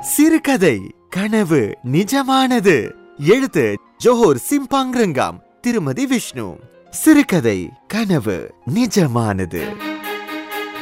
சிறுகதை கனவு நிஜமானது. எழுத்து ஜோஹர் சிம்பாங்ரங்காம் திருமதி விஷ்ணு. சிறுகதை கனவு நிஜமானது.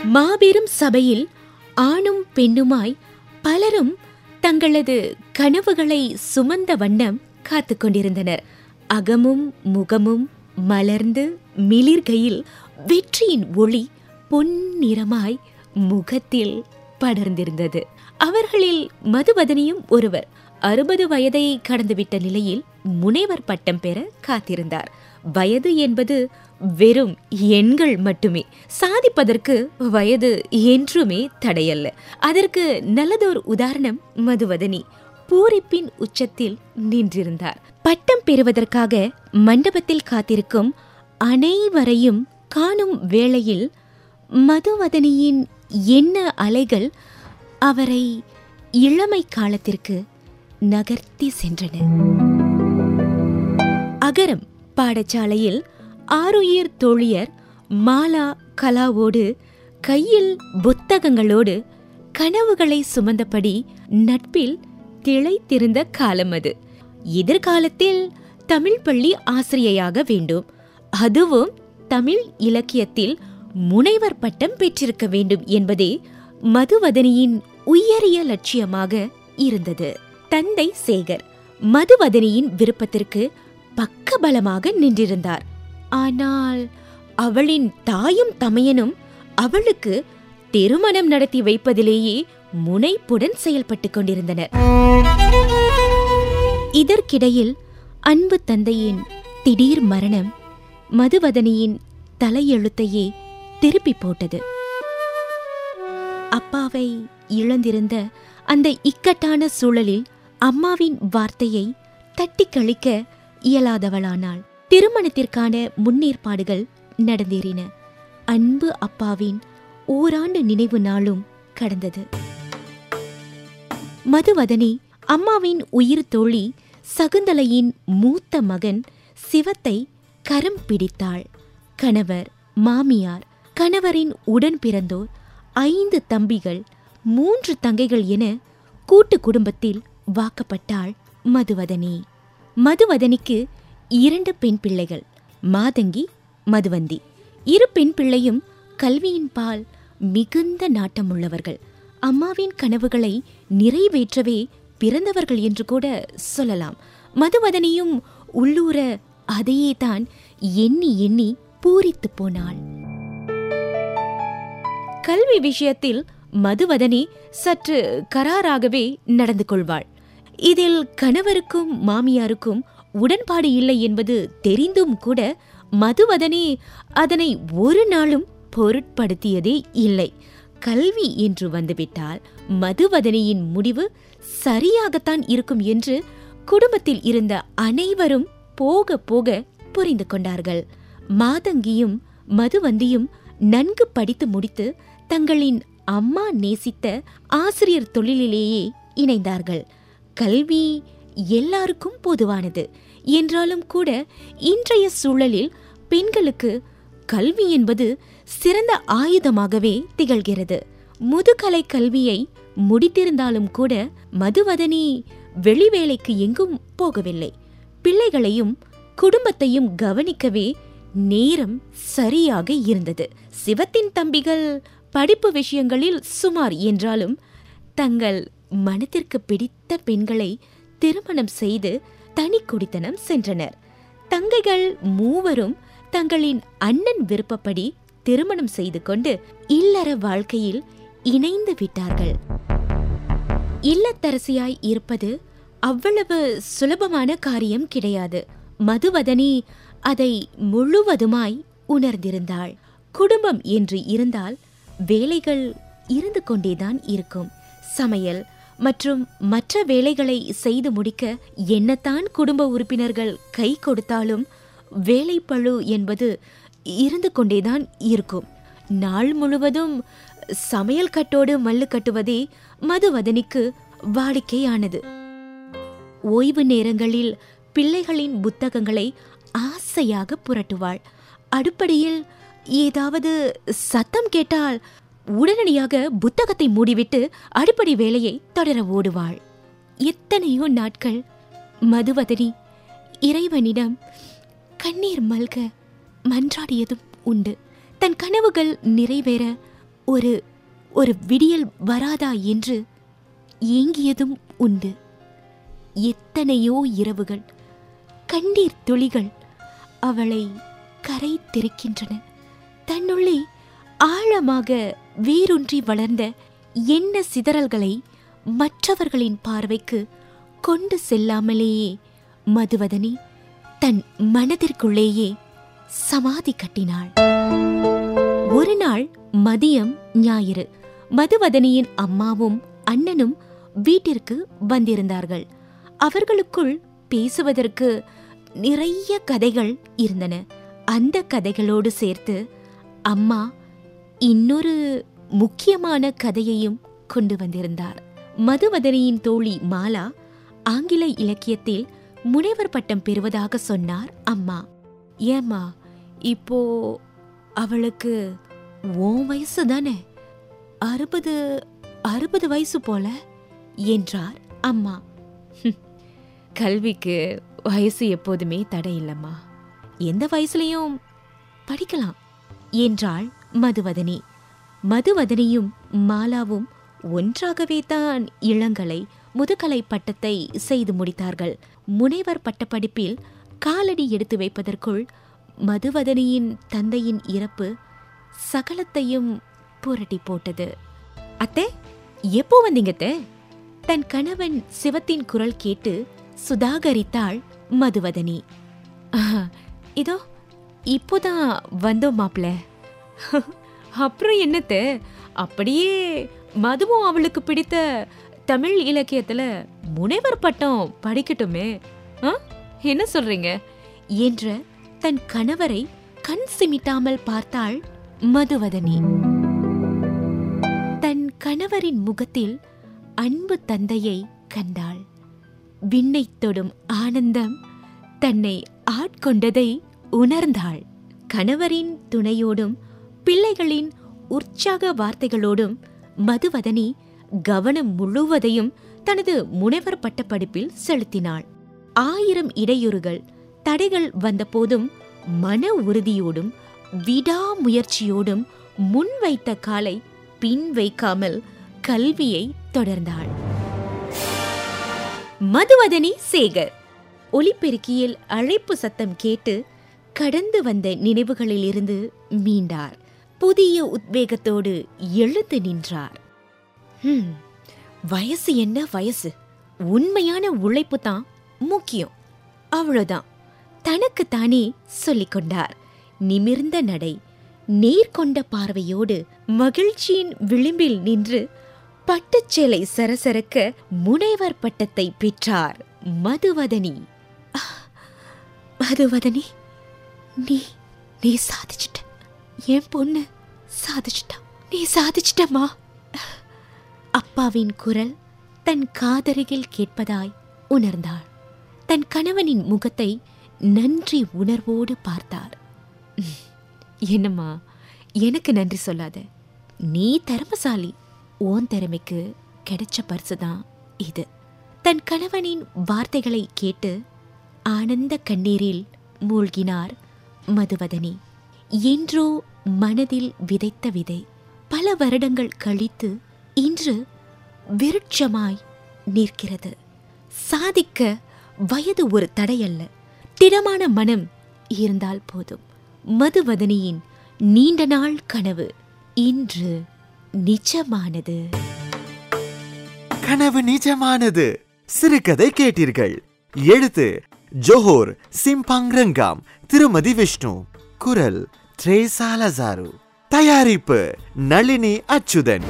மாபெரும் சபையில் ஆணும் பெண்ணுமாய் பலரும் தங்களது கனவுகளை சுமந்த வண்ணம் காத்து கொண்டிருந்தனர். அகமும் முகமும் மலர்ந்து மிளிர்கையில் வெற்றியின் ஒளி பொன்னிறமாய் முகத்தில் படர்ந்திருந்தது. அவர்களில் மதுவதனியும் ஒருவர் அறுபது வயதை கடந்துவிட்ட நிலையில் முனைவர் பட்டம் பெற காத்திருந்தார். வயது என்பது வெறும் எண்கள் மட்டுமே. சாதிப்பதற்கு வயது என்றுமே தடையல்ல. அதற்கு நல்லதோர் உதாரணம் மதுவதனி. பூரிப்பின் உச்சத்தில் நின்றிருந்தார். பட்டம் பெறுவதற்காக மண்டபத்தில் காத்திருக்கும் அனைவரையும் காணும் வேளையில் மதுவதனியின் என்ன அலைகள் அவரை இளமை காலத்திற்கு நகர்த்தி சென்றன. அகரம் பாடசாலையில் ஆருயிர் தோழியர் மாலா கலாவோடு கையில் புத்தகங்களோடு கனவுகளை சுமந்தபடி நட்பில் திளைத்திருந்த காலம் அது. எதிர்காலத்தில் தமிழ் பள்ளி ஆசிரியையாக வேண்டும். அதுவும் தமிழ் இலக்கியத்தில் முனைவர் பட்டம் பெற்றிருக்க வேண்டும் என்பதே மதுவதனியின் உயரிய லட்சியமாக இருந்தது. தந்தை சேகர் மதுவதனியின் விருப்பத்திற்கு பக்கபலமாக நின்றிருந்தார். ஆனால் அவளின் தாயும் தமையனும் அவளுக்கு திருமணம் நடத்தி வைப்பதிலேயே முனைப்புடன் செயல்பட்டுக் கொண்டிருந்தனர். இதற்கிடையில் அன்பு தந்தையின் திடீர் மரணம் மதுவதனியின் தலையெழுத்தையே திருப்பி போட்டது. அப்பாவை இழந்திருந்த அந்த இக்கட்டான சூழலில் அம்மாவின் வார்த்தையை தட்டி கழிக்க இயலாதவளானாள். திருமணத்திற்கான முன்னேற்பாடுகள் நடந்தேறின. அன்பு அப்பாவின் ஓராண்டு நினைவு நாளும் கடந்தது. மதுவதனி அம்மாவின் உயிர் தோழி சகுந்தலையின் மூத்த மகன் சிவத்தை கரம் பிடித்தாள். கணவர் மாமியார் கணவரின் உடன் பிறந்தோர் ஐந்து தம்பிகள் மூன்று தங்கைகள் என கூட்டு குடும்பத்தில் வாக்கப்பட்டாள் மதுவதனி. மதுவதனிக்கு இரண்டு பெண் பிள்ளைகள் மாதங்கி மதுவந்தி. இரு பெண் பிள்ளையும் கல்வியின் பால் மிகுந்த நாட்டமுள்ளவர்கள். அம்மாவின் கனவுகளை நிறைவேற்றவே பிறந்தவர்கள் என்று கூட சொல்லலாம். மதுவதனியும் உள்ளூர அதையே தான் எண்ணி எண்ணி பூரித்து போனாள். கல்வி விஷயத்தில் மதுவதனி சற்று கராராகவே நடந்து கொள்வாள். இதில் கணவருக்கும் மாமியாருக்கும் உடன்பாடு இல்லை என்பது தெரிந்தும் கூட மதுவதனி அதனை ஒரு நாளும் பொருட்படுத்தியதே இல்லை. கல்வி என்று வந்துவிட்டால் மதுவதனியின் முடிவு சரியாகத்தான் இருக்கும் என்று குடும்பத்தில் இருந்த அனைவரும் போக போக புரிந்து கொண்டார்கள். மாதங்கியும் மதுவந்தியும் நன்கு படித்து முடித்து தங்களின் அம்மா நேசித்த ஆசிரியர் தொழிலிலேயே இணைந்தார்கள். கல்வி எல்லாருக்கும் பொதுவானது. என்றாலும் கூட இன்றைய சூழலில் பெண்களுக்கு கல்வி என்பது சிறந்த ஆயுதமாகவே திகழ்கிறது. முதுகலை கல்வியை முடித்திருந்தாலும் கூட மதுவதனி வெளிவேலைக்கு எங்கும் போகவில்லை. பிள்ளைகளையும் குடும்பத்தையும் கவனிக்கவே நேரம் சரியாக இருந்தது. சிவத்தின் தம்பிகள் படிப்பு விஷயங்களில் சுமார் என்றாலும் தங்கள் மனத்திற்கு பிடித்த பெண்களை திருமணம் செய்து தனி குடித்தனம் சென்றனர். தங்கைகள் மூவரும் தங்களின் அண்ணன் விருப்பப்படி திருமணம் செய்து கொண்டு இல்லற வாழ்க்கையில் இணைந்து விட்டார்கள். இல்லத்தரசியாய் இருப்பது அவ்வளவு சுலபமான காரியம் கிடையாது. மதுவதனி அதை முழுவதுமாய் உணர்ந்திருந்தாள். குடும்பம் என்று இருந்தால் வேலைகள் இருந்து கொண்டேதான் இருக்கும். சமையல் மற்றும் மற்ற வேலைகளை செய்து முடிக்க என்னத்தான் குடும்ப உறுப்பினர்கள் கை கொடுத்தாலும் வேலைப்பழு என்பது இருந்து கொண்டேதான் இருக்கும். நாள் முழுவதும் சமையல் கட்டோடு மல்லு கட்டுவதே மதுவதனிக்கு வாடிக்கையானது. ஓய்வு நேரங்களில் பிள்ளைகளின் புத்தகங்களை ஆசையாக புரட்டுவாள். அடுப்படியில் ஏதாவது சத்தம் கேட்டால் உடனடியாக புத்தகத்தை மூடிவிட்டு அடிப்படை வேலையை தொடர ஓடுவாள். எத்தனையோ நாட்கள் மதுவதனி இறைவனிடம் கண்ணீர் மல்க மன்றாடியதும் உண்டு. தன் கனவுகள் நிறைவேற ஒரு ஒரு விடியல் வராதா என்று ஏங்கியதும் உண்டு. எத்தனையோ இரவுகள் கண்ணீர் துளிகள் அவளை கரை திறக்கின்றன தன்னுள்ளே ஆழமாக வேரூன்றி வளர்ந்த எண்ண சிதறல்களை மற்றவர்களின் பார்வைக்கு கொண்டு செல்லாமலேயே மதுவதனி தன் மனதிற்குள்ளேயே சமாதி கட்டினாள். ஒரு நாள் மதியம் ஞாயிறு மதுவதனியின் அம்மாவும் அண்ணனும் வீட்டிற்கு வந்திருந்தார்கள். அவர்களுக்குள் பேசுவதற்கு நிறைய கதைகள் இருந்தன. அந்த கதைகளோடு சேர்த்து அம்மா இன்னொரு முக்கியமான கதையையும் கொண்டு வந்திருந்தார். மதுவதனியின் தோழி மாலா ஆங்கில இலக்கியத்தில் முனைவர் பட்டம் பெறுவதாக சொன்னார் அம்மா. ஏம்மா இப்போ அவளுக்கு ஓ வயசு தானே? அறுபது அறுபது வயசு போல என்றார் அம்மா. கல்விக்கு வயசு எப்போதுமே தடை இல்லைம்மா. எந்த வயசுலையும் படிக்கலாம். என்றாள் மதுவதனி. மதுவதனியும் மாலாவும் ஒன்றாகவே தான் இளங்கலை முதுகலை பட்டத்தை செய்து முடித்தார்கள். முனைவர் பட்டப்படிப்பில் காலடி எடுத்து வைப்பதற்குள் மதுவதனியின் தந்தையின் இறப்பு சகலத்தையும் புரட்டி போட்டது. அத்தே எப்போ வந்தீங்கத்தே தன் கணவன் சிவத்தின் குரல் கேட்டு சுதாகரித்தாள் மதுவதனி. "ஆஹா, இதோ இப்போதான் வந்தோம் மாப்பிள்ள அப்புறம் என்னத்த அப்படியே மதுவும் அவளுக்கு பிடித்த தமிழ் இலக்கியத்துல முனைவர் பட்டம் படிக்கட்டுமே. ஆ? என்ன சொல்றீங்க? என்ற தன் கணவரை கண் சிமிட்டாமல் பார்த்தாள் மதுவதனி. தன் கணவரின் முகத்தில் அன்பு தந்தையை கண்டாள். விண்ணைத் தொடும் ஆனந்தம் தன்னை ஆட்கொண்டதை உணர்ந்தாள். கணவரின் துணையோடும் பிள்ளைகளின் உற்சாக வார்த்தைகளோடும் மதுவதனி கவனம் முழுவதையும் தனது முனைவர் பட்டப்படிப்பில் செலுத்தினாள். ஆயிரம் இடையூறுகள் தடைகள் வந்தபோதும் மன உறுதியோடும் விடாமுயற்சியோடும் முன்வைத்த காலை பின் வைக்காமல் கல்வியை தொடர்ந்தாள். மதுவதனி சேகர். ஒலிபெருக்கியில் அழைப்பு சத்தம் கேட்டு கடந்து வந்த நினைவுகளிலிருந்து மீண்டார். புதிய உத்வேகத்தோடு எழுந்து நின்றார். வயசு என்ன வயசு? உண்மையான உழைப்பு தான் முக்கியம். அவ்வளோதான் தனக்குத்தானே சொல்லிக் கொண்டார். நிமிர்ந்த நடை நேர்கொண்ட பார்வையோடு மகிழ்ச்சியின் விளிம்பில் நின்று பட்டுச்சேலை சரசரக்க முனைவர் பட்டத்தை பெற்றார் மதுவதனி. மதுவதனி? நீ நீ சாதிச்சிட்ட. என் பொண்ணு சாதிச்சிட்டா. நீ சாதிச்சிட்டமா அப்பாவின் குரல் தன் காதருகில் கேட்பதாய் உணர்ந்தாள். தன் கணவனின் முகத்தை நன்றி உணர்வோடு பார்த்தார் "உம், என்னம்மா எனக்கு நன்றி சொல்லாத. நீ திறமசாலி. ஓன் திறமைக்கு கிடைச்ச பரிசு தான் இது. தன் கணவனின் வார்த்தைகளை கேட்டு ஆனந்த கண்ணீரில் மூழ்கினார் மதுவதனி என்றோ மனதில் விதைத்த விதை பல வருடங்கள் கழித்து இன்று விருட்சமாய் நிற்கிறது. சாதிக்க வயது ஒரு தடையல்ல திடமான மனம் இருந்தால் போதும். மதுவதனியின் நீண்ட நாள் கனவு இன்று நிஜமானது. கனவு நிஜமானது. சிறுகதை கேட்டீர்கள். எழுத்து ஜோஹோர் சிம்பாங் ரங்காம் திருமதி விஷ்ணு குரல் ட்ரேசாலசாரு தயாரிப்பு நளினி அச்சுதன்